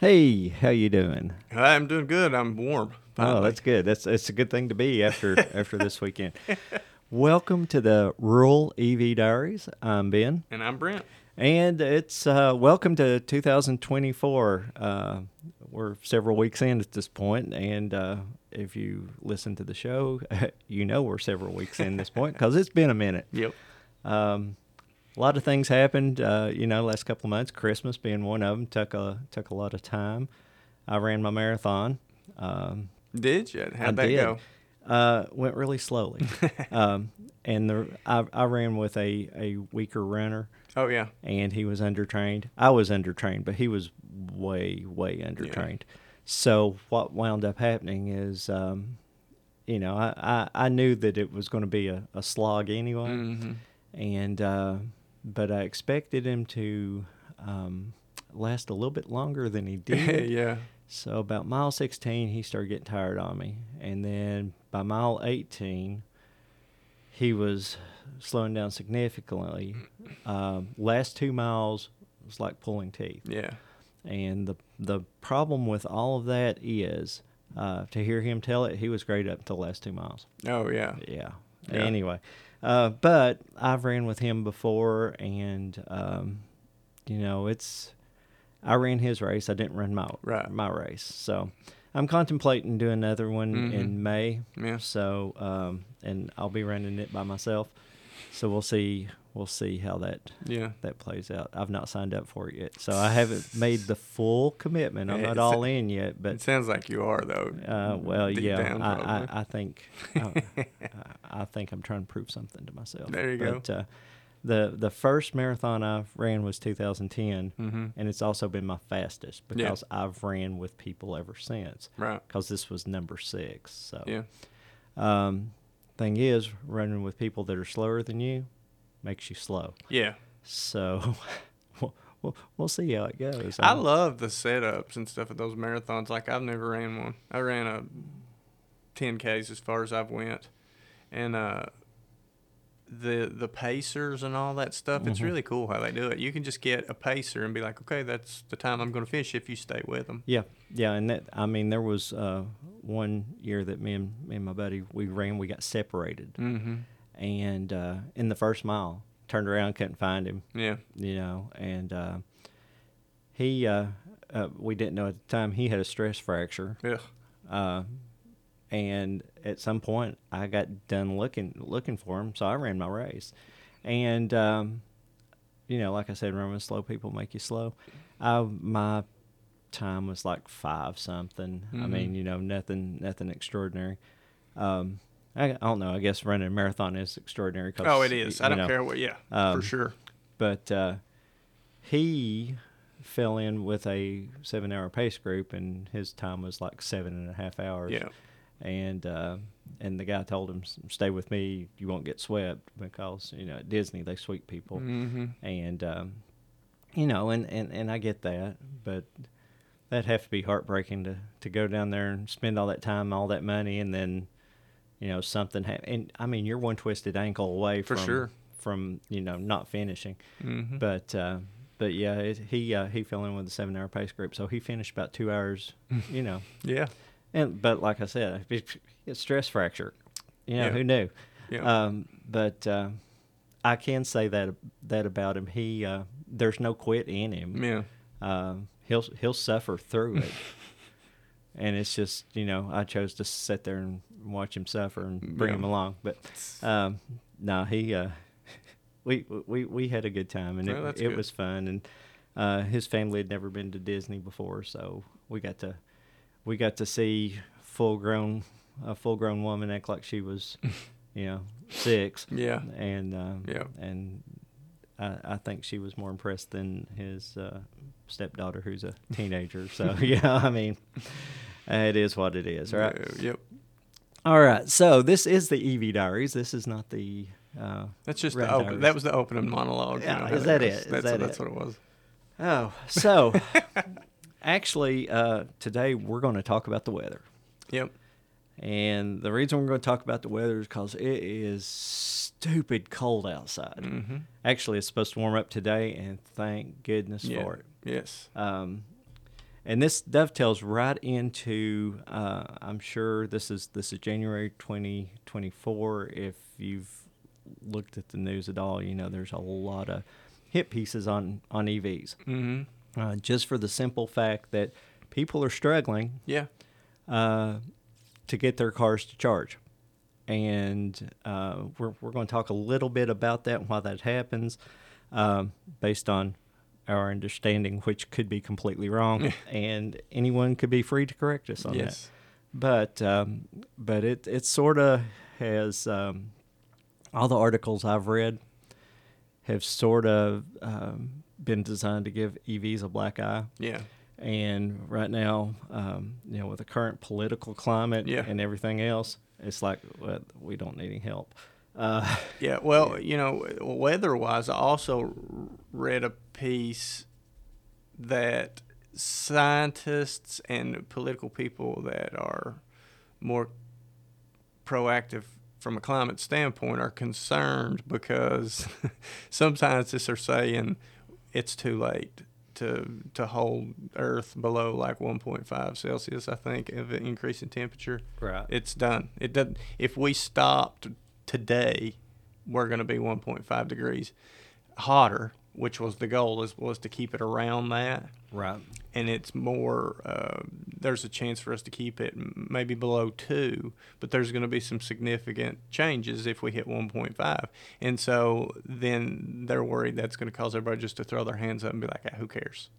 Hey, how you doing? I'm doing good. I'm warm. Oh, that's good. That's it's a good thing to be after after this weekend. Welcome to the Rural EV Diaries. I'm Ben, and I'm Brent. and it's uh, welcome to 2024. Uh, we're several weeks in at this point, and uh, if you listen to the show, you know we're several weeks in this point because it's been a minute. Yep. Um, a lot of things happened, uh, you know, last couple of months. Christmas being one of them took a took a lot of time. I ran my marathon. Um, Did you? How'd I that did. go? Uh, went really slowly, um, and the I, I ran with a, a weaker runner, Oh yeah. and he was undertrained. I was undertrained, but he was way way undertrained. Yeah. So what wound up happening is, um, you know, I, I, I knew that it was going to be a, a slog anyway hmm and uh, but I expected him to um, last a little bit longer than he did. yeah. So about mile 16, he started getting tired on me, and then by mile 18, he was slowing down significantly. Um, last two miles was like pulling teeth, Yeah. and the the problem with all of that is. Uh, to hear him tell it, he was great up until the last two miles. Oh yeah. Yeah. Yeah. Anyway, uh, but I've ran with him before, and um, you know, it's I ran his race. I didn't run my Right. my race, so I'm contemplating doing another one Mhm. in May. Yeah. So, um, and I'll be running it by myself. So we'll see. We'll see how that Yeah. that plays out. I've not signed up for it yet, so I haven't made the full commitment. I'm not it's- all in yet, but it sounds like you are though. uh, well, yeah, I. I, I think I, I think I'm trying to prove something to myself. There you go. but, Uh, the the first marathon I ran was 2010, hmm and it's also been my fastest Yeah. because I've ran with people ever since. Right. Because this was number six. So, Yeah. um, thing is, running with people that are slower than you makes you slow. Yeah. So, we'll, we'll, we'll see how it goes. I love the setups and stuff at those marathons. Like I've never ran one. I ran a 10Ks as far as I've went, and uh, the the pacers and all that stuff. It's Mhm. really cool how they do it. You can just get a pacer and be like, okay, that's the time I'm going to finish if you stay with them. Yeah, yeah, and that I mean there was uh, one year that me and me and my buddy we ran, we got separated, Mm-hmm. And uh, in the first mile, turned around, couldn't find him, Yeah. you know, and uh, he uh, uh, we didn't know at the time he had a stress fracture, Ugh. uh, and at some point I got done looking looking for him, so I ran my race, and um, you know, like I said, running slow people make you slow. I my time was like five something. I Mhm. mean, you know, nothing nothing extraordinary. Um, I, I don't know. I guess running a marathon is extraordinary. Oh, it is. you I don't know, care what. Yeah, um, for sure. But uh, he fell in with a seven-hour pace group, and his time was like seven and a half hours Yeah. and uh, and the guy told him, "Stay with me. You won't get swept because you know at Disney they sweep people." Mm-hmm. And um, you know, and, and and I get that, but that'd have to be heartbreaking to to go down there and spend all that time, all that money, and then you know something happen. And I mean, you're one twisted ankle away For from sure. from you know not finishing. Mm-hmm. But uh, but yeah, it, he uh, he fell in with the seven hour pace group, so he finished about two hours. You know. yeah. And but like I said, it's a stress fracture. You know, Yeah. who knew? Yeah. Um, but uh, I can say that that about him. He uh, there's no quit in him. yeah. Um, he'll he'll suffer through it. and it's just you know I chose to sit there and watch him suffer and bring Yeah. him along. But um, no, he uh, we we we had a good time and it it was fun and uh, his family had never been to Disney before, so we got to we got to see full grown a full grown woman act like she was you know six Yeah. and um, Yeah. and I, I think she was more impressed than his uh, stepdaughter, who's a teenager. So yeah, I mean, it is what it is, right? Yep. All right. So this is the EV Diaries. This is not the. Uh, That's just the open. Diaries. That was the opening monologue. Yeah, how is that that goes. it? Is That's, that that's it? what it was. oh, so actually, uh, today we're going to talk about the weather. Yep. And the reason we're going to talk about the weather is because it is stupid cold outside. Mm-hmm. Actually, it's supposed to warm up today, and thank goodness Yeah. for it. Yes. Um, and this dovetails right into. Uh, I'm sure this is this is January 2024. If you've looked at the news at all, you know there's a lot of hit pieces on on EVs. Mm-hmm. Uh, just for the simple fact that people are struggling Yeah. uh, to get their cars to charge. And uh, we're, we're going to talk a little bit about that and why that happens um, based on our understanding, which could be completely wrong. and anyone could be free to correct us on that. But, um, but it, it sort of has um, all the articles I've read have sort of um, been designed to give EVs a black eye. Yeah. And right now, um, you know, with the current political climate Yeah. and everything else, it's like well, we don't need any help. Uh, Yeah, well, you know, weather wise, I also read a piece that scientists and political people that are more proactive from a climate standpoint are concerned because some scientists are saying it's too late to to hold Earth below like 1.5 Celsius. I think of an increase in temperature right. it's done. It doesn't. If we stopped today, we're going to be 1.5 degrees hotter, which was the goal. Is was to keep it around that, right. And it's more. Uh, there's a chance for us to keep it maybe below two, but there's going to be some significant changes if we hit 1.5, and so then they're worried that's going to cause everybody just to throw their hands up and be like, ah, "Who cares?"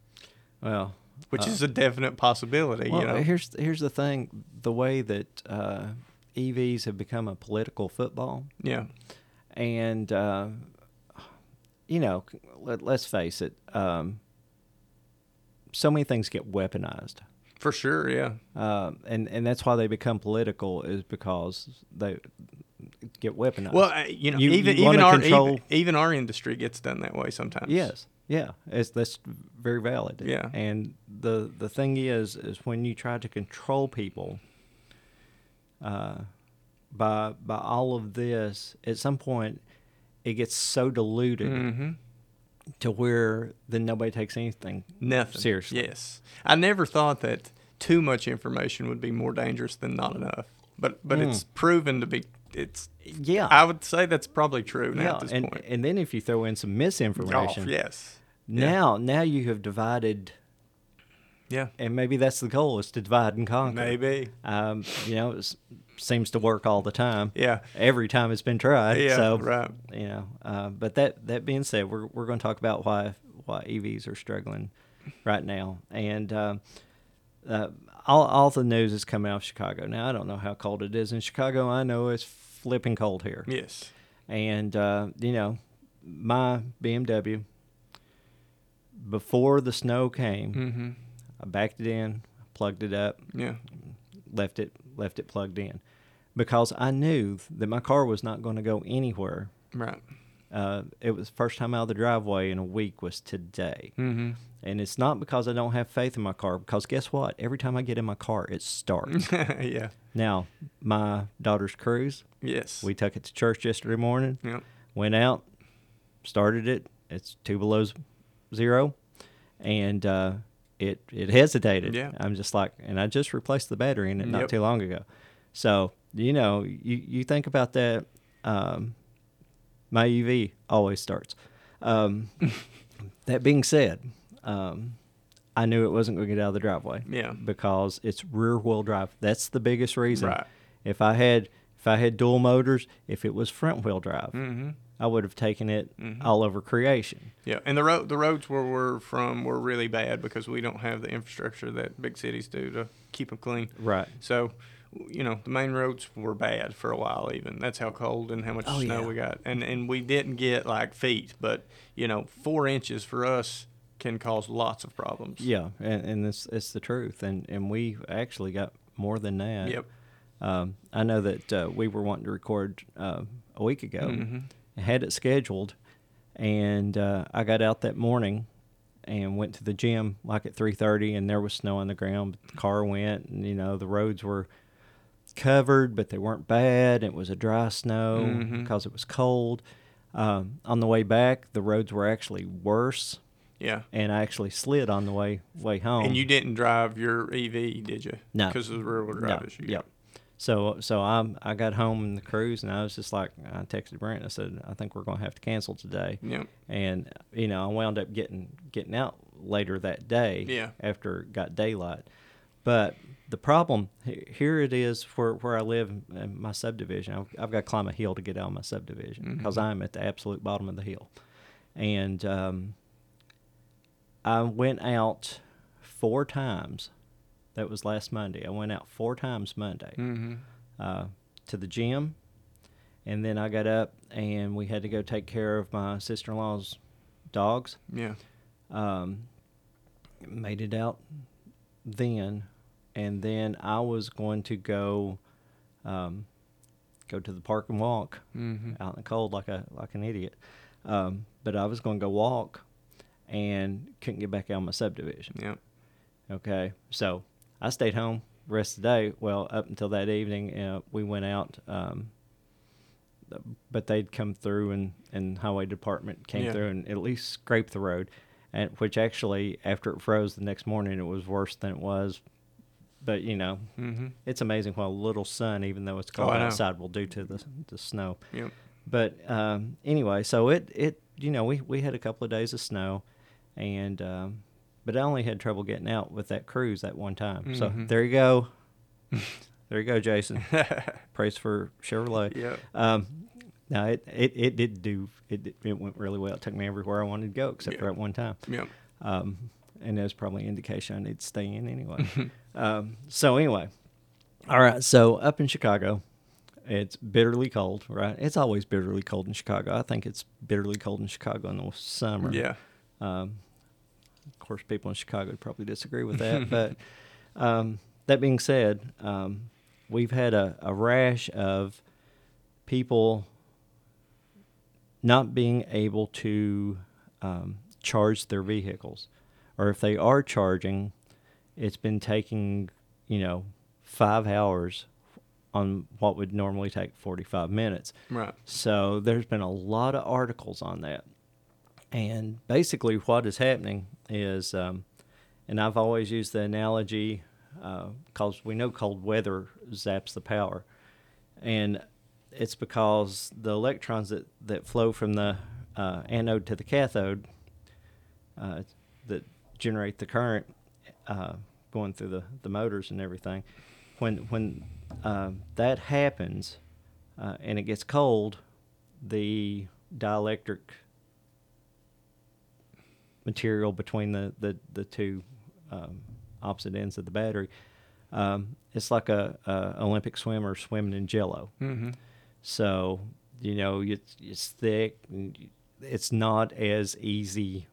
Well, Which uh, is a definite possibility. well, you know. here's here's the thing: the way that uh, EVs have become a political football, yeah. and uh, you know, let, let's face it, um, so many things get weaponized. For sure. Yeah. uh, and and that's why they become political is because they get weaponized. Well, uh, you know, You- even you even our control- even, even our industry gets done that way sometimes. yes, yeah, it's, that's very valid. Yeah. and the the thing is, is when you try to control people, uh, by by all of this, at some point, it gets so diluted Mm-hmm. To where then nobody takes anything Nothing. Seriously. Yes. I never thought that too much information would be more dangerous than not enough. But but Mm. it's proven to be. It's. Yeah, I would say that's probably true now yeah, at this and point. and then if you throw in some misinformation, Oh, yes. Yeah. now now you have divided Yeah. and maybe that's the goal is to divide and conquer. Maybe. Um, you know, seems to work all the time. Yeah. Every time it's been tried. Yeah. so, right. You know, uh, but that that being said, we're we're going to talk about why why EVs are struggling right now, and um, uh, all all the news is coming out of Chicago. Now I don't know how cold it is in Chicago. I know it's flipping cold here, Yes. and uh, you know, my BMW before the snow came, Mm-hmm. I backed it in, plugged it up, Yeah. left it left it plugged in because I knew that my car was not going to go anywhere. Right. Uh, it was first time out of the driveway in a week was today, Mm-hmm. and it's not because I don't have faith in my car. Because guess what? Every time I get in my car, it starts. yeah. now, my daughter's Cruze. Yes. We took it to church yesterday morning. Yep. Went out, started it. It's two below zero, and uh, it it hesitated. Yeah. I'm just like, and I just replaced the battery in it not too long ago. So you know, you you think about that. Um, my EV always starts. Um, that being said, um, I knew it wasn't going to get out of the driveway Yeah. because it's rear wheel drive. That's the biggest reason. Right. If I had if I had dual motors, if it was front wheel drive, Mm-hmm. I would have taken it Mhm. all over creation. Yeah, and the road the roads where we're from were really bad because we don't have the infrastructure that big cities do to keep them clean. Right. So, you know, the main roads were bad for a while. Even that's how cold and how much Oh, snow yeah. we got, and and we didn't get like feet, but you know, four inches for us can cause lots of problems. Yeah, and, and it's it's the truth, and and we actually got more than that. Yep. Um, I know that uh, we were wanting to record uh, a week ago, Mhm. had it scheduled, and uh, I got out that morning and went to the gym like at three thirty, and there was snow on the ground. But the car went, and you know the roads were covered, but they weren't bad. It was a dry snow Mhm. because it was cold. Um, on the way back, the roads were actually worse Yeah. and I actually slid on the way way home. And you didn't drive your EV, did you? No. Because of the rear wheel drive No, issue. yep. So so I I got home in the Cruze and I was just like I texted Brent and I said I think we're going to have to cancel today. Yep. And you know I wound up getting getting out later that day. Yeah. After it got daylight, but the problem here it is for where I live in- my subdivision. I've, I've got to climb a hill to get out of my subdivision because Mhm. I'm at the absolute bottom of the hill, and um, I went out four times. That was last Monday. I went out four times Monday Mm-hmm. uh, to the gym, and then I got up and we had to go take care of my sister in law's dogs. Yeah. Um, made it out then, and then I was going to go um, go to the park and walk Mm-hmm. out in the cold like a like an idiot. Um, but I was going to go walk and couldn't get back out of my subdivision. Yep. Okay, so I stayed home the rest of the day. Well, up until that evening, uh, we went out, um, but they'd come through and and highway department came Yeah. through and at least scraped the road, and which actually after it froze the next morning, it was worse than it was. But you know, Mm-hmm. it's amazing what a little sun, even though it's Oh, cold know. outside, will do to the the snow. Yep. But um, anyway, so it it you know we we had a couple of days of snow, and um, but I only had trouble getting out with that Cruze that one time. So Mhm. there you go, there you go, Jason. Praise for Chevrolet. Yep. Um, no, it, it it did do it it went really well. It took me everywhere I wanted to go except for Yeah. at one time. Yep. Um, and that's probably an indication I need to stay in anyway. um, so anyway, all right. So up in Chicago, it's bitterly cold, right? It's always bitterly cold in Chicago. I think it's bitterly cold in Chicago in the summer. Yeah. Um, of course, people in Chicago would probably disagree with that. but um, that being said, um, we've had a, a rash of people not being able to um, charge their vehicles. Or if they are charging, it's been taking, you know, five hours on what would normally take 45 minutes. Right. So there's been a lot of articles on that. And basically, what is happening is, um, and I've always used the analogy because we know cold weather zaps the power. And it's because the electrons that, that flow from the uh, anode to the cathode uh, generate the current uh, going through the, the motors and everything, when, when uh, that happens uh, and it gets cold, the dielectric material between the, the, the two um, opposite ends of the battery, um, it's like a, a Olympic swimmer swimming in jello. Mm-hmm. So you know it's, it's thick. And it's not as easy.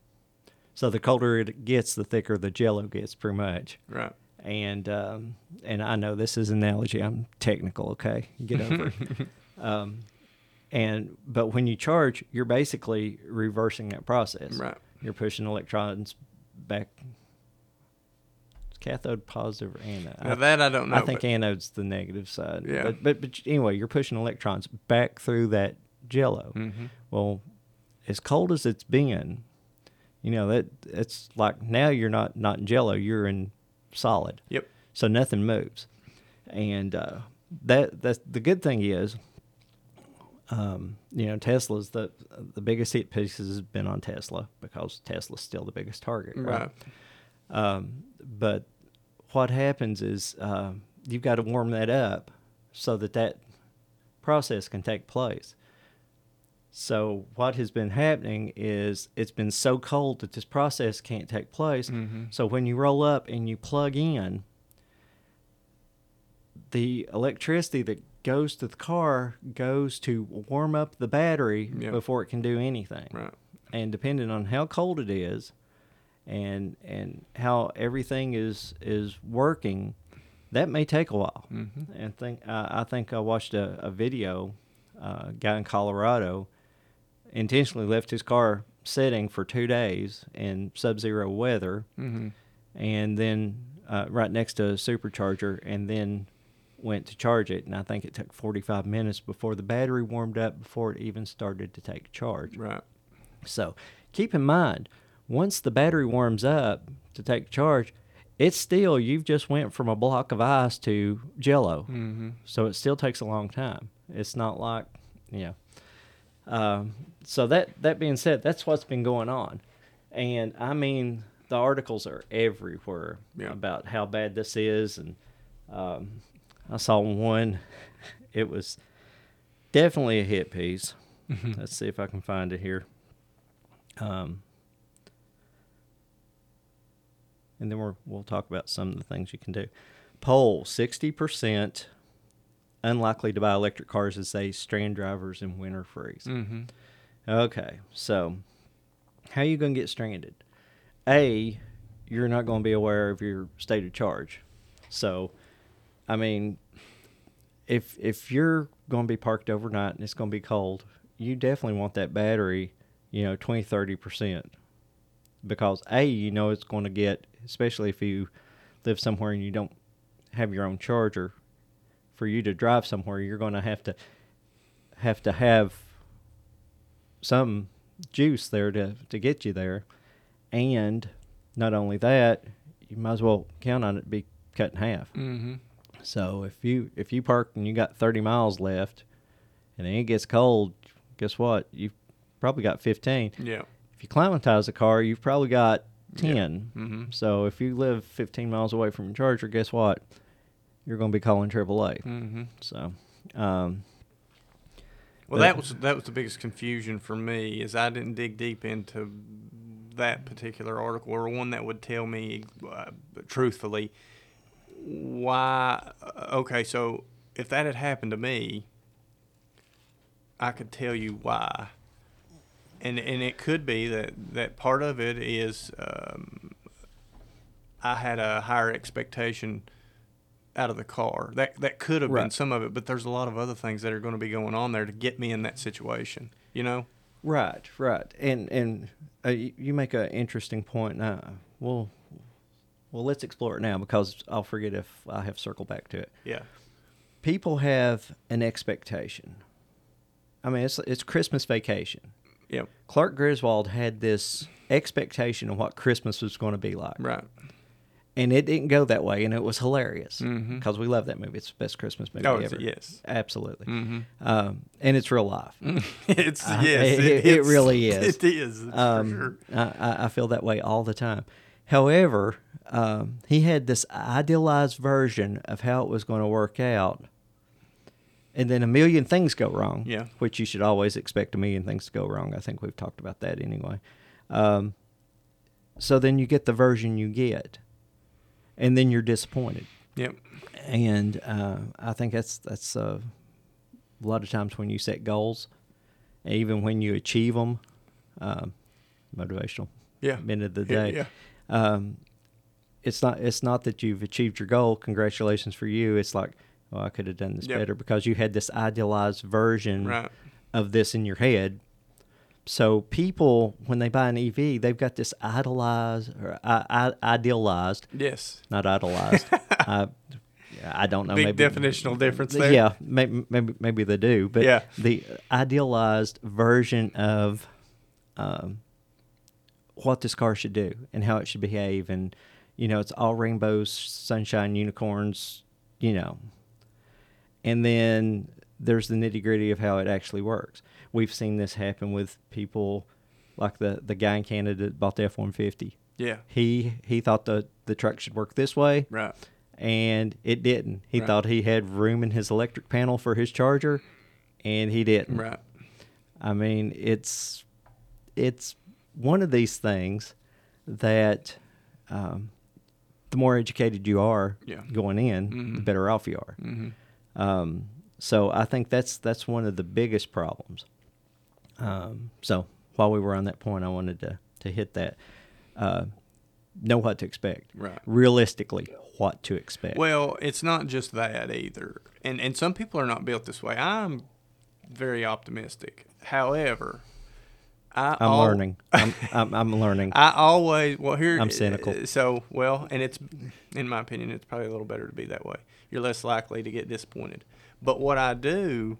So the colder it gets, the thicker the jello gets, pretty much. Right. And um, and I know this is an analogy. I'm technical. Okay, get over it. Um, and but when you charge, you're basically reversing that process. Right. You're pushing electrons back. Cathode positive or anode? Now that I don't know. I think anode's the negative side. Yeah. But, but but anyway, you're pushing electrons back through that jello. Mhm. Well, as cold as it's been, you know that it's like now you're not not in jello, you're in solid. Yep. So nothing moves, and uh, that that's the good thing is, um, you know, Tesla's the the biggest hit pieces has been on Tesla because Tesla's still the biggest target. Right. Um, but what happens is uh, you've got to warm that up so that that process can take place. So what has been happening is it's been so cold that this process can't take place. Mhm. So when you roll up and you plug in, the electricity that goes to the car goes to warm up the battery Yeah. before it can do anything Right. and depending on how cold it is and and how everything is is working that may take a while Mhm. and think uh, i think i watched a, a video uh, guy in colorado intentionally left his car sitting for two days in sub-zero weather Mhm. and then uh, right next to a supercharger and then went to charge it and i think it took 45 minutes before the battery warmed up before it even started to take charge Right. so keep in mind, once the battery warms up to take charge, it's still you've just went from a block of ice to jello. Mm-hmm. So it still takes a long time. It's not like, you know. Um, so that that being said, that's what's been going on, and I mean the articles are everywhere Yeah. about how bad this is, and um, I saw one. It was definitely a hit piece. Let's see if I can find it here. Um, and then we're, we'll talk about some of the things you can do. Poll 60% unlikely to buy electric cars as they strand drivers in winter freeze. Mm-hmm. Okay, so how are you going to get stranded? A, you're not going to be aware of your state of charge. So, I mean, if if you're going to be parked overnight and it's going to be cold, you definitely want that battery, you know, 20 30% because A, you know it's going to get especially if you live somewhere and you don't have your own charger for you to drive somewhere, you're going to have to have to have some juice there to, to get you there. And not only that, you might as well count on it to be cut in half. Mm-hmm. So if you if you park and you got 30 miles left and then it gets cold, guess what? You've probably got 15. Yeah. If you climatize the car, you've probably got 10. Mm-hmm. So if you live 15 miles away from your charger, guess what? You're going to be calling AAA. Mm-hmm. So, um, Well, that was that was the biggest confusion for me is I didn't dig deep into that particular article or one that would tell me uh, truthfully why. uh, Okay, so if that had happened to me, I could tell you why, and and it could be that that part of it is um, I had a higher expectation out of the car. That that could have been some of it, but there's a lot of other things that are going to be going on there to get me in that situation. You know? Right, right, and and uh, you, you make an interesting point. Uh, well, well, let's explore it now because I'll forget if I have circled back to it. Yeah. People have an expectation. I mean, it's it's Christmas vacation. Yep. Clark Griswold had this expectation of what Christmas was going to be like, Right. And it didn't go that way, and it was hilarious because we love that movie. It's the best Christmas movie Oh, ever. Yes. absolutely, Mm-hmm. um, and it's real life. it's Uh, yes. it- it it's- really is. It is. Um, for sure. I, I- I feel that way all the time. However, um, he had this idealized version of how it was going to work out, and then a million things go wrong. Yeah. which you should always expect a million things to go wrong. I think we've talked about that anyway. Um, so then you get the version you get, and then you're disappointed. Yep. And uh, I think that's that's uh, a lot of times when you set goals, even when you achieve them, um, motivational. Yeah. End of the day, yeah. um, it's not it's not that you've achieved your goal. Congratulations for you. It's like, oh, I could have done this Yep. better because you had this idealized version Right. of this in your head. So people, when they buy an EV, they've got this idolized or I, I, idealized Yes. not idolized. I, I don't know. Big maybe, definitional difference there. Yeah, maybe, maybe maybe they do, but Yeah. the idealized version of um, what this car should do and how it should behave, and you know, it's all rainbows, sunshine, unicorns, you know, and then there's the nitty gritty of how it actually works. We've seen this happen with people like the the guy in Canada that bought the F one fifty. Yeah. He he thought the the truck should work this way, Right. and it didn't. He Right. thought he had room in his electric panel for his charger, and he didn't. Right. I mean, it's it's one of these things that um, the more educated you are Yeah. going in, the Mhm. better off you are. Mm-hmm. Um, so I think that's that's one of the biggest problems. Um, so while we were on that point, I wanted to to hit that. Uh, know what to expect. Right. Realistically, what to expect. Well, it's not just that either, and and some people are not built this way. I'm very optimistic. However, I I'm al- learning. I'm, I'm, I'm learning. I always well here. I'm cynical. uh, So well, and it's in my opinion, it's probably a little better to be that way. You're less likely to get disappointed. But what I do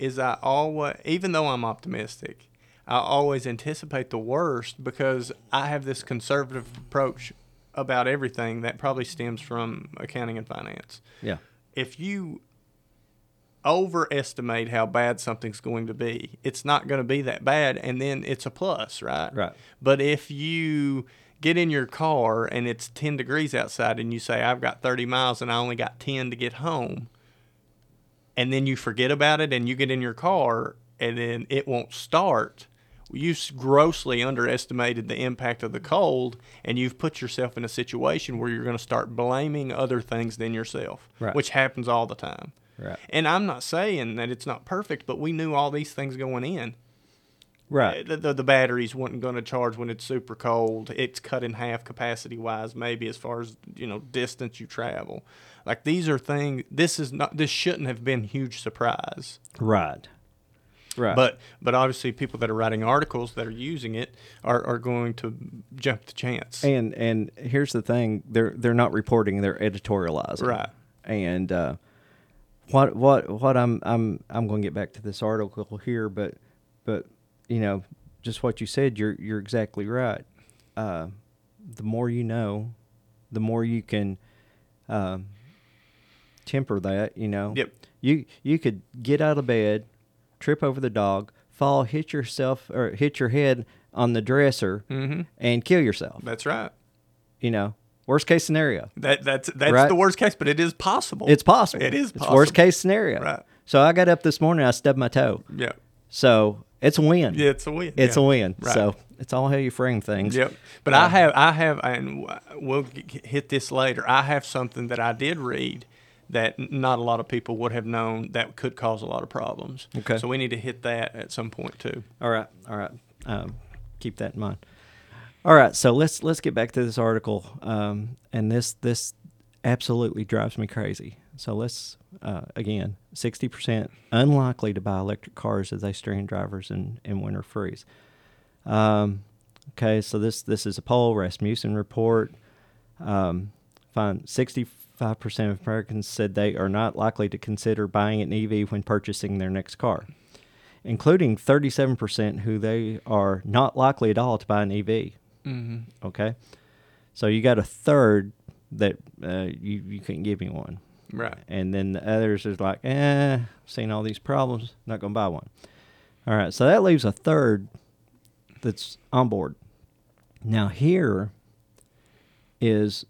is I always, even though I'm optimistic, I always anticipate the worst because I have this conservative approach about everything that probably stems from accounting and finance. Yeah. If you overestimate how bad something's going to be, it's not going to be that bad, and then it's a plus, right? Right. But if you get in your car and it's 10 degrees outside and you say, I've got 30 miles and I only got 10 to get home, and then you forget about it and you get in your car and then it won't start, you grossly underestimated the impact of the cold and you've put yourself in a situation where you're going to start blaming other things than yourself, Right. which happens all the time. Right. And I'm not saying that it's not perfect, but we knew all these things going in. Right. The, the, the batteries wasn't going to charge when it's super cold. It's cut in half capacity wise, maybe as far as you know distance you travel. Like these are things. This is not. This shouldn't have been huge surprise. Right. Right. But but obviously people that are writing articles that are using it are, are going to jump the chance. and and here's the thing they're they're not reporting they're editorializing Right. and uh, what what what I'm I'm I'm going to get back to this article here but but you know just what you said you're you're exactly right uh, the more you know the more you can um, temper that you know Yep. you you could get out of bed trip over the dog fall hit yourself or hit your head on the dresser Mm-hmm. and kill yourself That's right. you know worst case scenario That that's that's Right. the worst case, but it is possible. it's possible It is it's worst case scenario Right. so i got up this morning i stubbed my toe Yeah. so it's a win Yeah, it's a win. it's yeah. a win Right. so it's all how you frame things Yep. But I have, I have, and we'll hit this later. I have something that I did read that not a lot of people would have known that could cause a lot of problems. Okay. So we need to hit that at some point too. all right all right um, keep that in mind all right so let's let's get back to this article um, and this this absolutely drives me crazy so let's uh, again 60% unlikely to buy electric cars as they strand drivers in, in winter freeze. Um, okay so this this is a poll rasmussen report. Um, find 65% of americans said they are not likely to consider buying an ev when purchasing their next car including 37% who they are not likely at all to buy an ev Mm-hmm. okay? So you got a third that uh, you, you couldn't give me one Right. and then the others is like, eh, seen all these problems, not gonna buy one. All right, so that leaves a third that's on board. Now here is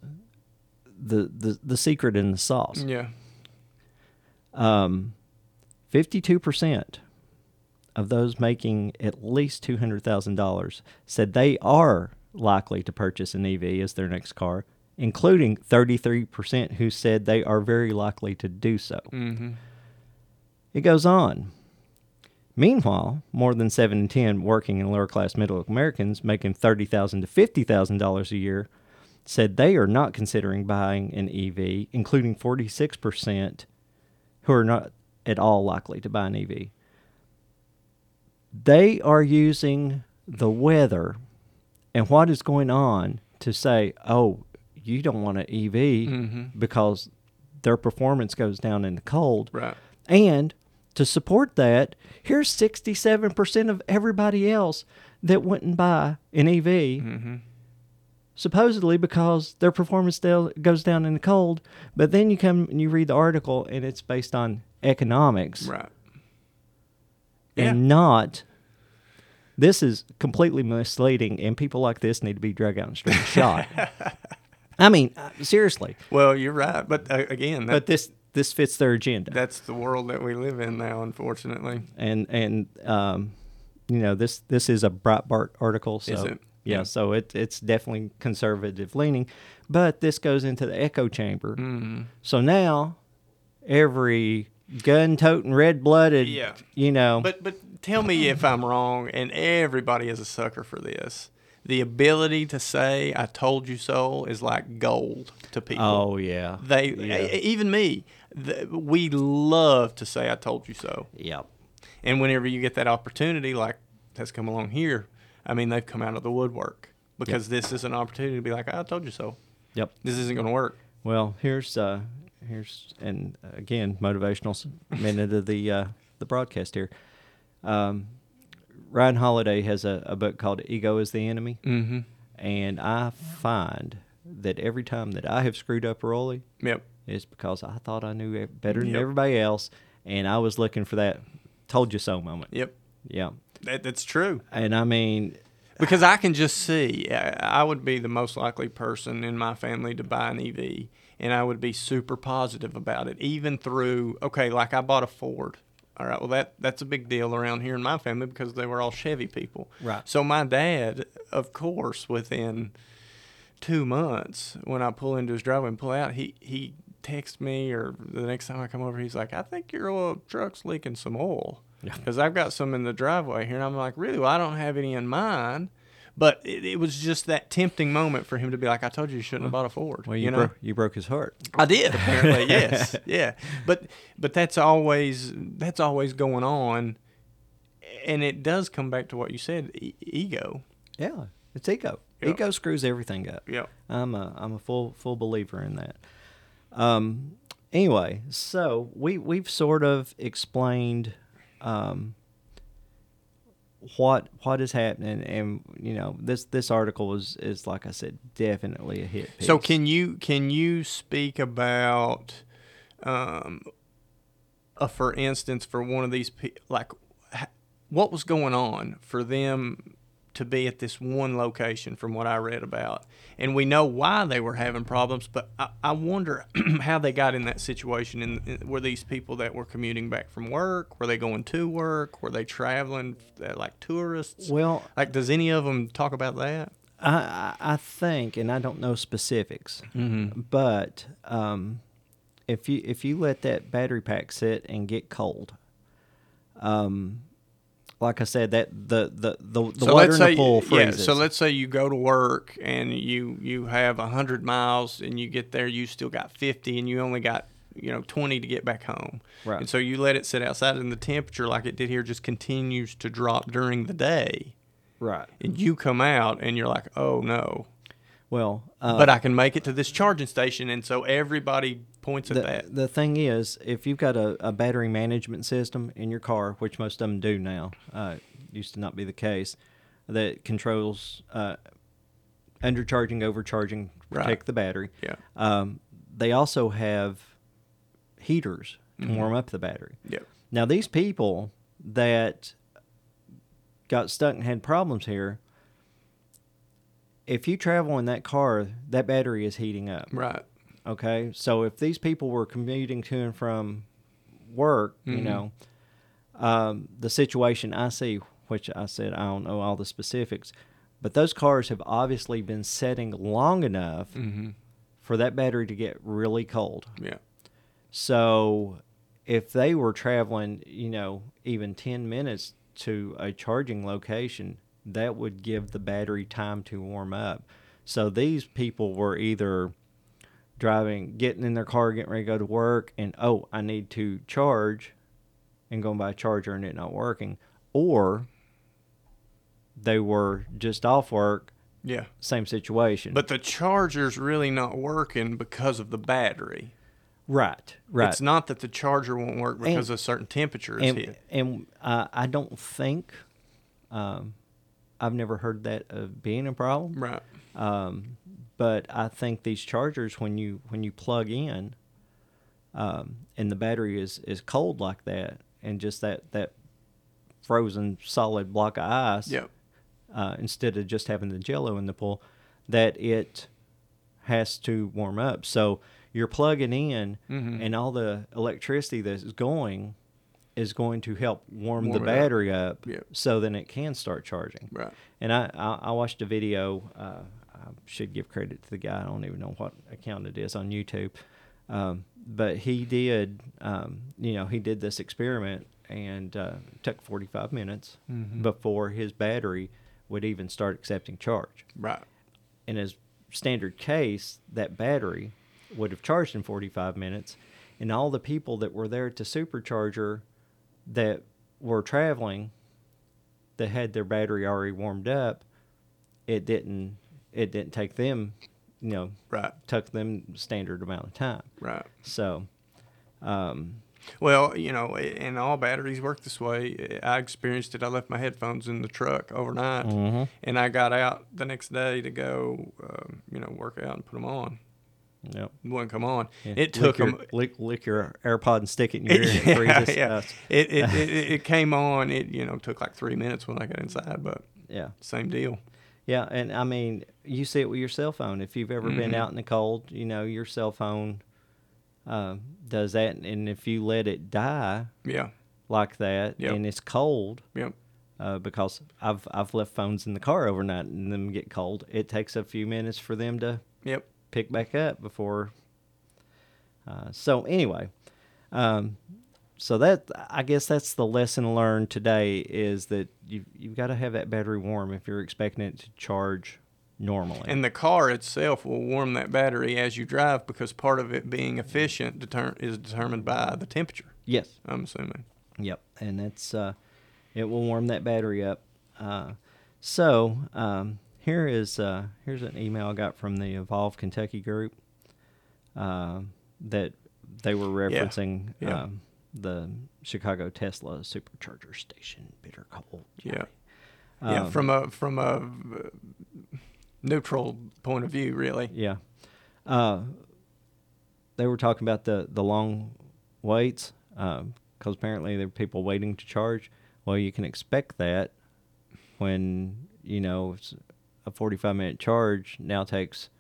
the the, the secret in the sauce. Yeah. Um, fifty-two percent of those making at least two hundred thousand dollars said they are likely to purchase an EV as their next car, including thirty-three percent who said they are very likely to do so. Mm-hmm. It goes on. Meanwhile, more than seven in ten working and lower class middle Americans making $30,000 to fifty thousand dollars a year said they are not considering buying an EV, including forty six percent who are not at all likely to buy an EV. They are using the weather and what is going on to say, oh, you don't want an EV Mm-hmm. because their performance goes down in the cold. Right. And to support that, here's 67% of everybody else that wouldn't buy an EV, Mm-hmm. supposedly because their performance del- goes down in the cold. But then you come and you read the article, and it's based on economics Right. Yeah. and not. This is completely misleading, and people like this need to be dragged out and straight shot. I mean, uh, seriously. Well, you're right, but uh, again, that, But this this fits their agenda. that's the world that we live in now, unfortunately. and and um, you know this this is a Breitbart article, so Is it? yeah, Yeah. so it it's definitely conservative leaning, but this goes into the echo chamber. Mm-hmm. So now every gun toting red blooded, Yeah. you know, But but tell me if I'm wrong, and everybody is a sucker for this. The ability to say "I told you so" is like gold to people. oh yeah, They yeah. even me, th we love to say "I told you so," yep, and whenever you get that opportunity, like has come along here, I mean they've come out of the woodwork because this is an opportunity to be like "I told you so." yep. This isn't going to work. Well, here's uh, here's and again motivational minute of the uh, the broadcast here. Um, Ryan Holiday has a, a book called Ego is the Enemy. Mm-hmm. And I find that every time that I have screwed up royally, Yep. it's because I thought I knew it better than Yep. everybody else. And I was looking for that told you so moment. Yep. Yeah. That, that's true. And I mean, Because I can just see, I would be the most likely person in my family to buy an EV, and I would be super positive about it, even through okay, like I bought a Ford. All right, well that that's a big deal around here in my family because they were all Chevy people. Right. So my dad, of course, within two months, when I pull into his driveway and pull out, he he texts me or the next time I come over, he's like, "I think your oil truck's leaking some oil." Because I've got some in the driveway here, and I'm like, really? Well, I don't have any in mine. But it, it was just that tempting moment for him to be like, I told you you shouldn't have bought a Ford. well, you, you know, broke you broke his heart. I did apparently, yes, yeah. But but that's always that's always going on, and it does come back to what you said, e- ego. Yeah, it's ego. Yeah. Ego screws everything up. Yeah. I'm a I'm a full full believer in that. Um. Anyway, so we we've sort of explained, um, what what is happening, and you know this this article is is like I said, definitely a hit. Piece. So can you can you speak about, um, a for instance for one of these like, what was going on for them to be at this one location from what I read about, and we know why they were having problems, but I, I wonder how they got in that situation. And in, were these people that were commuting back from work? Were they going to work? Were they traveling uh, like tourists? well, Like, does any of them talk about that? I I I think, and I don't know specifics, Mm-hmm. but um, if you if you let that battery pack sit and get cold, um, like I said, that the the the, the water in the pool freezes. Yeah, so let's say you go to work and you you have hundred miles and you get there, you still got fifty, and you only got you know twenty to get back home. Right. And so you let it sit outside, and the temperature, like it did here, just continues to drop during the day. right. And you come out and you're like, oh no. Well, uh, but I can make it to this charging station, and so everybody points at the, that. the thing is, if you've got a, a battery management system in your car, which most of them do now, uh, used to not be the case, that controls uh, undercharging, overcharging, Right. protect the battery. Yeah. Um, they also have heaters to Mhm. warm up the battery. Yep. Now, these people that got stuck and had problems here, if you travel in that car, that battery is heating up. Right. Okay, so if these people were commuting to and from work, you Mhm. know, um, the situation I see, which I said I don't know all the specifics, but those cars have obviously been setting long enough Mm-hmm. for that battery to get really cold. Yeah. So if they were traveling, you know, even 10 minutes to a charging location, that would give the battery time to warm up. So these people were either driving, getting in their car, getting ready to go to work, and oh, I need to charge and going by a charger and it not working, or they were just off work, Yeah. same situation. But the charger's really not working because of the battery. right, right. It's not that the charger won't work because And- a certain temperature is and, hit. and uh, I don't think um, I've never heard that of being a problem. Right. Um, but I think these chargers, when you when you plug in, um, and the battery is is cold like that, and just that that frozen solid block of ice, Yep. uh, instead of just having the jello in the pool, that it has to warm up. So you're plugging in, Mhm. and all the electricity that's going is going to help warm, Warm the it up. battery up, Yep. so then it can start charging. Right. And I, I, I watched a video. Uh, I should give credit to the guy. I don't even know what account it is on YouTube. Um, but he did, um, you know, he did this experiment and uh, took 45 minutes Mhm. before his battery would even start accepting charge. Right. In his standard case, that battery would have charged in 45 minutes, and all the people that were there to supercharger that were traveling that had their battery already warmed up, it didn't it didn't take them, you know, Right. took them standard amount of time. Right. So, um, Well, you know, and all batteries work this way. I experienced it. I left my headphones in the truck overnight, Mm-hmm. and I got out the next day to go, um, you know, work out and put them on. Yep. Wouldn't come on. Yeah. It took lick your, them. lick, lick your AirPod and stick it in your ear and Yeah, yeah. It, it, it, it came on. It you know took like three minutes when I got inside, but yeah. same deal. Yeah, and I mean, you see it with your cell phone. If you've ever been Mhm. out in the cold, you know your cell phone uh, does that, and if you let it die Yeah. like that, Yep. and it's cold, Yep. uh, because I've I've left phones in the car overnight and them get cold. It takes a few minutes for them to Yep. pick back up before. Uh, so anyway, um, so that I guess that's the lesson learned today is that you you've got to have that battery warm if you're expecting it to charge normally. And the car itself will warm that battery as you drive because part of it being efficient deter- is determined by the temperature. yes, I'm assuming. Yep, and that's uh, it will warm that battery up. Uh, so um, here is uh, here's an email I got from the Evolve Kentucky group uh, that they were Yeah, referencing yeah. Um, the Chicago Tesla supercharger station, bitter cold. Yeah. yeah. Um, From a from a uh, neutral point of view, really. Yeah. Uh, they were talking about the, the long waits because apparently there are people waiting to charge. Well, you can expect that when, you know, it's a 45 minute charge now takes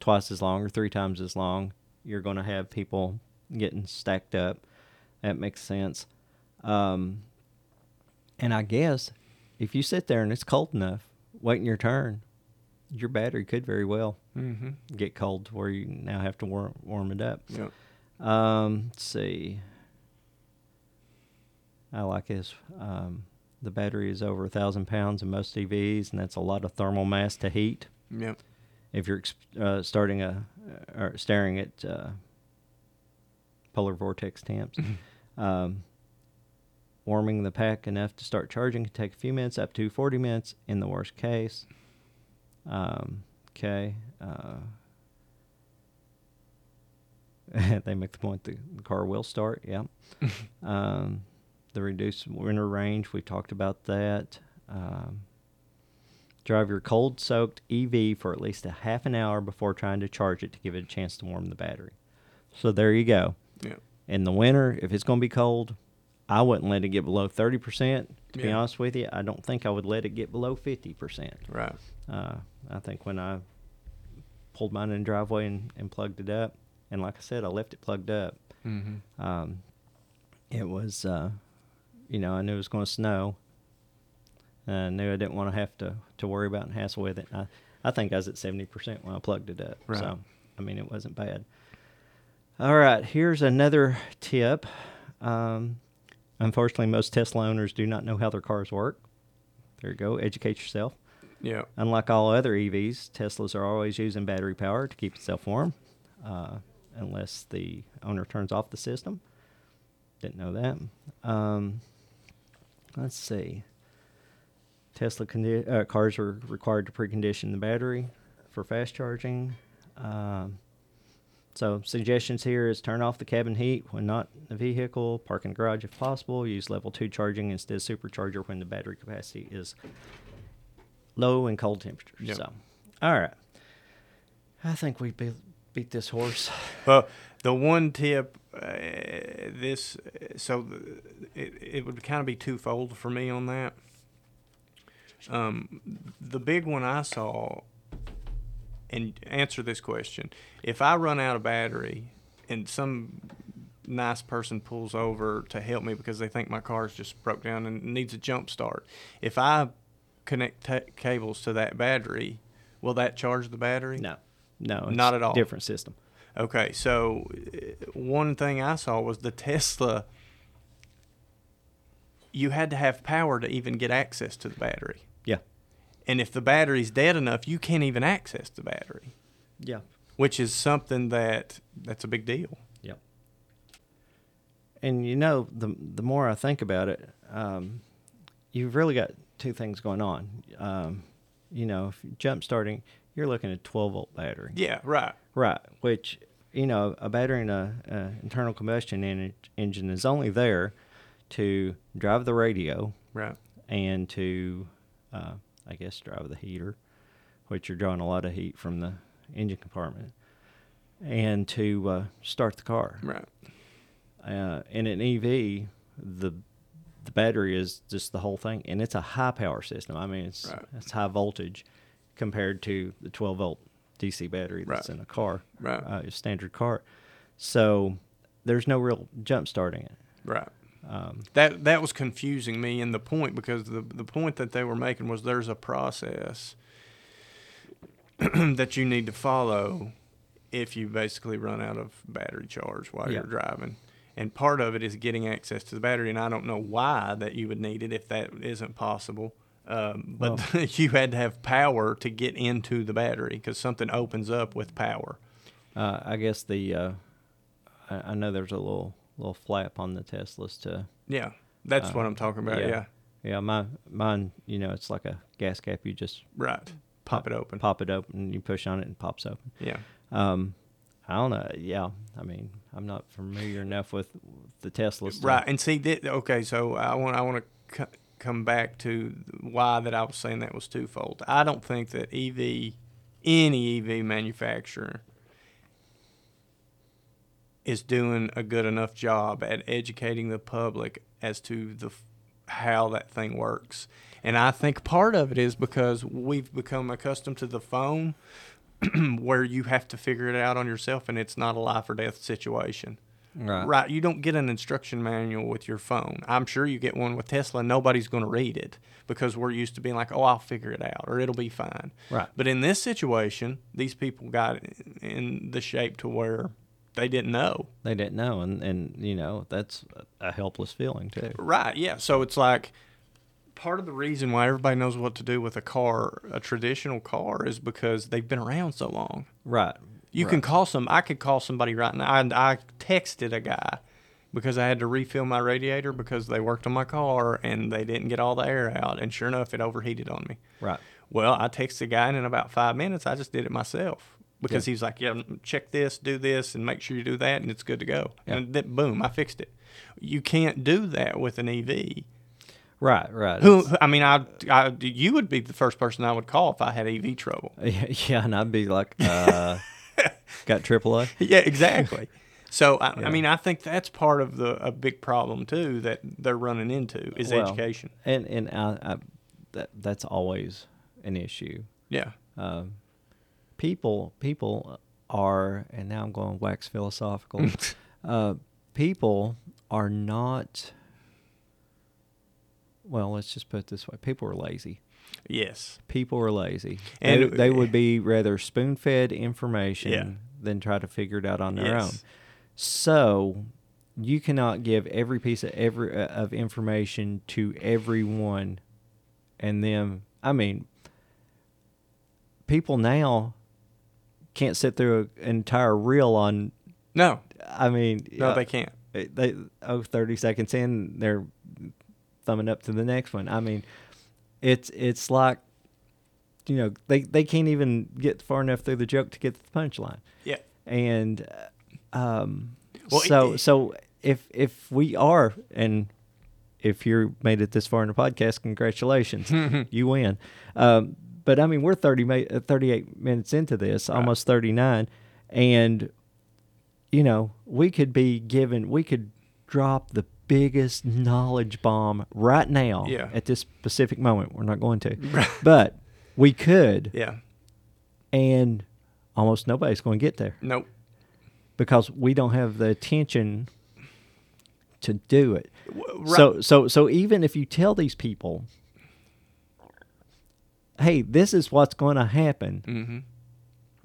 twice as long or three times as long. You're going to have people getting stacked up. That makes sense. Um, and I guess if you sit there and it's cold enough, waiting your turn, your battery could very well Mm-hmm. get cold to where you now have to warm, warm it up. Yep. Um, let's see. I like this. Um, the battery is over a thousand pounds in most EVs, and that's a lot of thermal mass to heat. Yep. If you're uh, starting a or staring at uh, polar vortex temps, um, warming the pack enough to start charging can take a few minutes, up to 40 minutes in the worst case. Um, okay. Uh, they make the point the, the car will start. Yeah. um, the reduced winter range, we talked about that. Um, drive your cold soaked EV for at least a half an hour before trying to charge it to give it a chance to warm the battery. So there you go. Yep. In the winter, if it's going to be cold, I wouldn't let it get below 30%. To be honest with you, I don't think I would let it get below 50%. Right. Uh, I think when I pulled mine in the driveway and, and plugged it up, and like I said, I left it plugged up. Mm-hmm. Um, it was, uh, you know, I knew it was going to snow. And I knew I didn't want to have to, to worry about and hassle with it. I, I think I was at 70% when I plugged it up. Right. So, I mean, it wasn't bad. All right, here's another tip. Um, unfortunately, most Tesla owners do not know how their cars work. There you go, educate yourself. Yeah. Unlike all other EVs, Teslas are always using battery power to keep itself warm, uh, unless the owner turns off the system. Didn't know that. Um, let's see. Tesla condi- uh, cars are required to precondition the battery for fast charging. Um, so suggestions here is turn off the cabin heat when not in the vehicle. Park in the garage if possible. Use level two charging instead of supercharger when the battery capacity is low and cold temperatures. Yep. So, all right. I think we beat, beat this horse. Well, the one tip, uh, this, so it, it would kind of be twofold for me on that. Um, the big one I saw, and answer this question: If I run out of battery and some nice person pulls over to help me because they think my car's just broke down and needs a jump start, if I connect ta cables to that battery, will that charge the battery? No, no, it's Not at all. Different system. Okay, so uh, one thing I saw was the Tesla. You had to have power to even get access to the battery. And if the battery's dead enough, you can't even access the battery, yeah, which is something that that's a big deal. yep. And you know, the the more I think about it, um, you've really got two things going on. Um, you know, if you're jump starting, you're looking at 12 volt battery. Yeah, right. Right, which you know, a battery in a, a internal combustion en- engine is only there to drive the radio Right. and to, uh, I guess, drive the heater, which you're drawing a lot of heat from the engine compartment, and to uh, start the car. Right. Uh, in an EV, the the battery is just the whole thing, and it's a high power system. I mean, it's Right. it's high voltage compared to the 12 volt DC battery that's Right. in a car, Right. uh, a standard car. So there's no real jump starting it. Right. Um, That that was confusing me in the point because the the point that they were making was there's a process that you need to follow if you basically run out of battery charge while Yeah. you're driving. And part of it is getting access to the battery, and I don't know why that you would need it if that isn't possible. Um, but you had to have power to get into the battery because something opens up with power. uh, I guess the uh, I, I know there's a little little flap on the Teslas to Yeah, that's Uh, what I'm talking about. yeah. Yeah, yeah my mine you know it's like a gas cap you just right. Pop it open. pop it open you push on it and pops open. Yeah. Um, I don't know. Yeah, I mean, I'm not familiar enough with the Teslas. to- Right, and see, that, okay, so I want I want to c- come back to why that I was saying that was twofold. I don't think that EV, any EV manufacturer, is doing a good enough job at educating the public as to the how that thing works. And I think part of it is because we've become accustomed to the phone where you have to figure it out on yourself and it's not a life or death situation. Right. Right. You don't get an instruction manual with your phone. I'm sure you get one with Tesla. Nobody's going to read it because we're used to being like, oh, I'll figure it out or it'll be fine. Right. But in this situation, these people got in the shape to where they didn't know. They didn't know, and and you know that's a helpless feeling too. Right. Yeah. So it's like part of the reason why everybody knows what to do with a car, a traditional car, is because they've been around so long. Right. You right. can call some. I could call somebody right now. And I texted a guy because I had to refill my radiator because they worked on my car and they didn't get all the air out. And sure enough, it overheated on me. Right. Well, I texted the guy, and in about five minutes, I just did it myself because Yeah. he was like, "Yeah, check this, do this, and make sure you do that, and it's good to go." Yeah. And then, boom, I fixed it. You can't do that with an EV. Right. Right. Who? I mean, I, I, you would be the first person I would call if I had EV trouble. Yeah, yeah, and I'd be like, uh, got AAA. Yeah, exactly. So I, Yeah. I mean, I think that's part of the a big problem too that they're running into is Well, education. and and I, I, that that's always an issue. Yeah, Um, people people are, and now I'm going wax philosophical. uh, people are not. Well, let's just put it this way: people are lazy. yes, People are lazy. And- they, they would be rather spoon-fed information Yeah. than try to figure it out on their own. So you cannot give every piece of every uh, of information to everyone, and then I mean, people now can't sit through an entire reel on. no, I mean, no, uh, they can't. they oh 30 seconds in they're thumbing up to the next one. I mean, it's it's like you know they they can't even get far enough through the joke to get to the punchline Yeah, and uh, um Well, so it- so if if we are and if you made it this far in the podcast congratulations you win um but i mean we're 30 uh, 38 minutes into this Right. almost 39 and you know we could be given we could drop the biggest knowledge bomb right now Yeah. at this specific moment we're not going to but we could yeah, and almost nobody's going to get there nope. because we don't have the attention to do it. Right. So so so even if you tell these people, "Hey, this is what's going to happen," hmm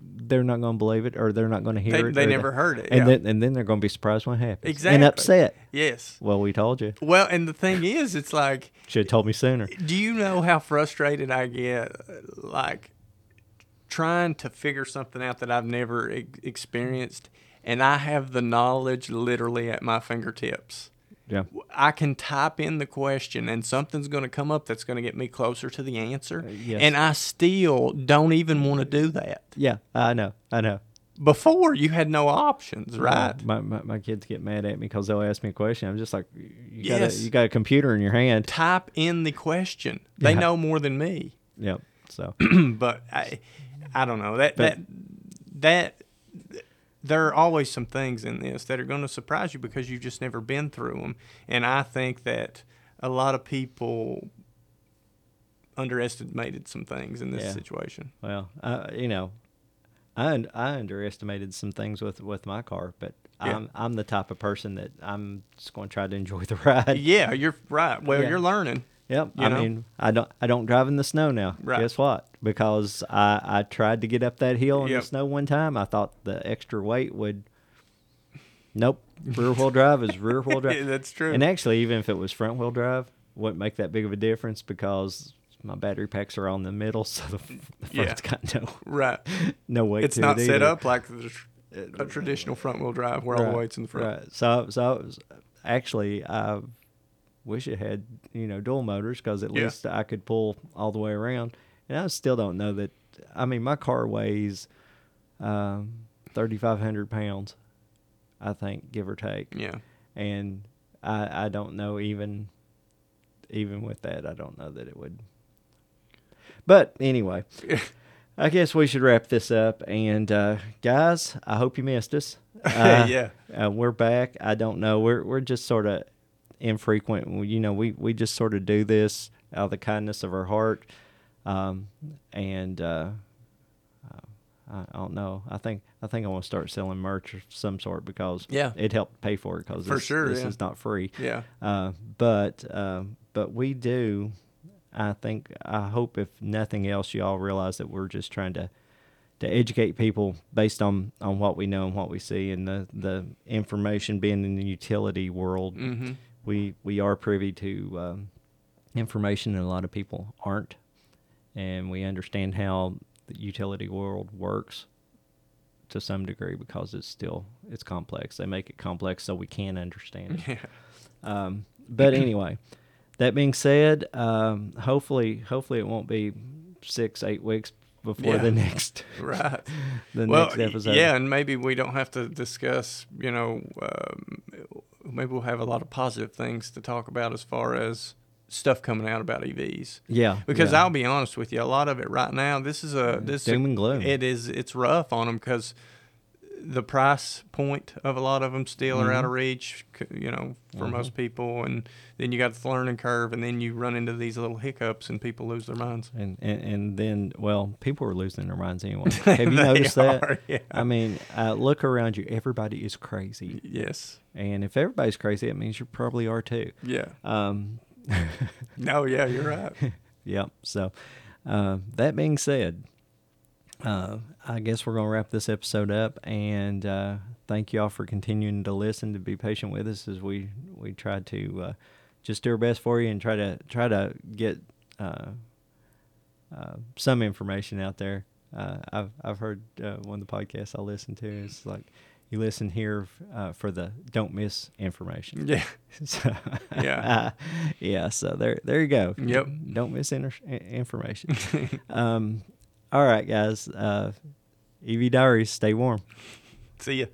they're not going to believe it, or they're not going to hear They, it. they never heard it. and yeah. then and then they're going to be surprised when it happens, Exactly. and upset. yes. Well, we told you. Well, and the thing is, it's like, Should have told me sooner. do you know how frustrated I get, like, trying to figure something out that I've never e- experienced, and I have the knowledge literally at my fingertips. Yeah. I can type in the question and something's going to come up that's going to get me closer to the answer. Uh, yes. And I still don't even want to do that. Yeah, I know, I know. Before you had no options, right? My, my, my kids get mad at me because they'll ask me a question. I'm just like, you got, Yes. a, you got a computer in your hand. Type in the question. They Yeah. know more than me. Yep. So but I, I don't know that But- that that there are always some things in this that are going to surprise you because you've just never been through them, and I think that a lot of people underestimated some things in this Yeah. situation. well, uh, you know, I un- I underestimated some things with with my car, but Yeah. I'm I'm the type of person that I'm just going to try to enjoy the ride. yeah, you're right. Well, Yeah. you're learning. Yep. You I know? mean, I don't I don't drive in the snow now. Right. Guess what? Because I I tried to get up that hill in Yep. the snow one time. I thought the extra weight would. Nope. Rear wheel drive is rear wheel drive. That's true. And actually, even if it was front wheel drive, wouldn't make that big of a difference because my battery packs are on the middle, so the, the Yeah. got no right. no weight. It's not it set up like the, a traditional front wheel drive where all the weight's in the front. Right. So, so I was, actually, I wish it had you know dual motors because at Yeah. least I could pull all the way around. And I still don't know that. I mean, my car weighs um, thirty five hundred pounds, I think, give or take. Yeah. And I I don't know even even with that, I don't know that it would. But anyway. I guess we should wrap this up. And uh, guys, I hope you missed us. Uh, yeah. uh, we're back. I don't know. We're we're just sort of infrequent. You know, we we just sort of do this out of the kindness of our heart, um, and uh, uh, I, I don't know. I think I think I want to start selling merch of some sort because Yeah. it helped pay for it because For this, sure, this yeah. is not free. Yeah. Uh, but um, but we do. I think I hope if nothing else, you all realize that we're just trying to to educate people based on on what we know and what we see, and the the information being in the utility world. Mm-hmm. We we are privy to um, information that a lot of people aren't, and we understand how the utility world works to some degree because it's still it's complex. They make it complex so we can understand it. Yeah. Um, but anyway, that being said, um, hopefully, hopefully it won't be six, eight weeks before Yeah. the next, Right. the well, next episode. yeah, and maybe we don't have to discuss. You know, um, maybe we'll have a lot of positive things to talk about as far as stuff coming out about EVs. yeah. Because yeah. I'll be honest with you, a lot of it right now, this is a this doom and gloom. It is. It's rough on them because the price point of a lot of them still are out Mm-hmm. of reach. You know, for most people, and then you got the learning curve, and then you run into these little hiccups, and people lose their minds. and, and and then, well, people are losing their minds anyway. Have you noticed that? yeah. I mean, uh, look around you. Everybody is crazy, Yes. and if everybody's crazy, it means you probably are too. Yeah. Um, No. Yeah. You're right. Yep. So, uh, that being said, uh, I guess we're going to wrap this episode up. And uh, thank you all for continuing to listen, to be patient with us as we we try to uh, just do our best for you and try to try to get uh, uh, some information out there. Uh, I've I've heard uh, one of the podcasts I listen to is like you listen here uh, for the don't miss information. Yeah. So, Yeah. yeah. So there, there you go. Yep. Don't miss inter- information. um, all right, guys. Uh, EV Diaries. Stay warm. See ya.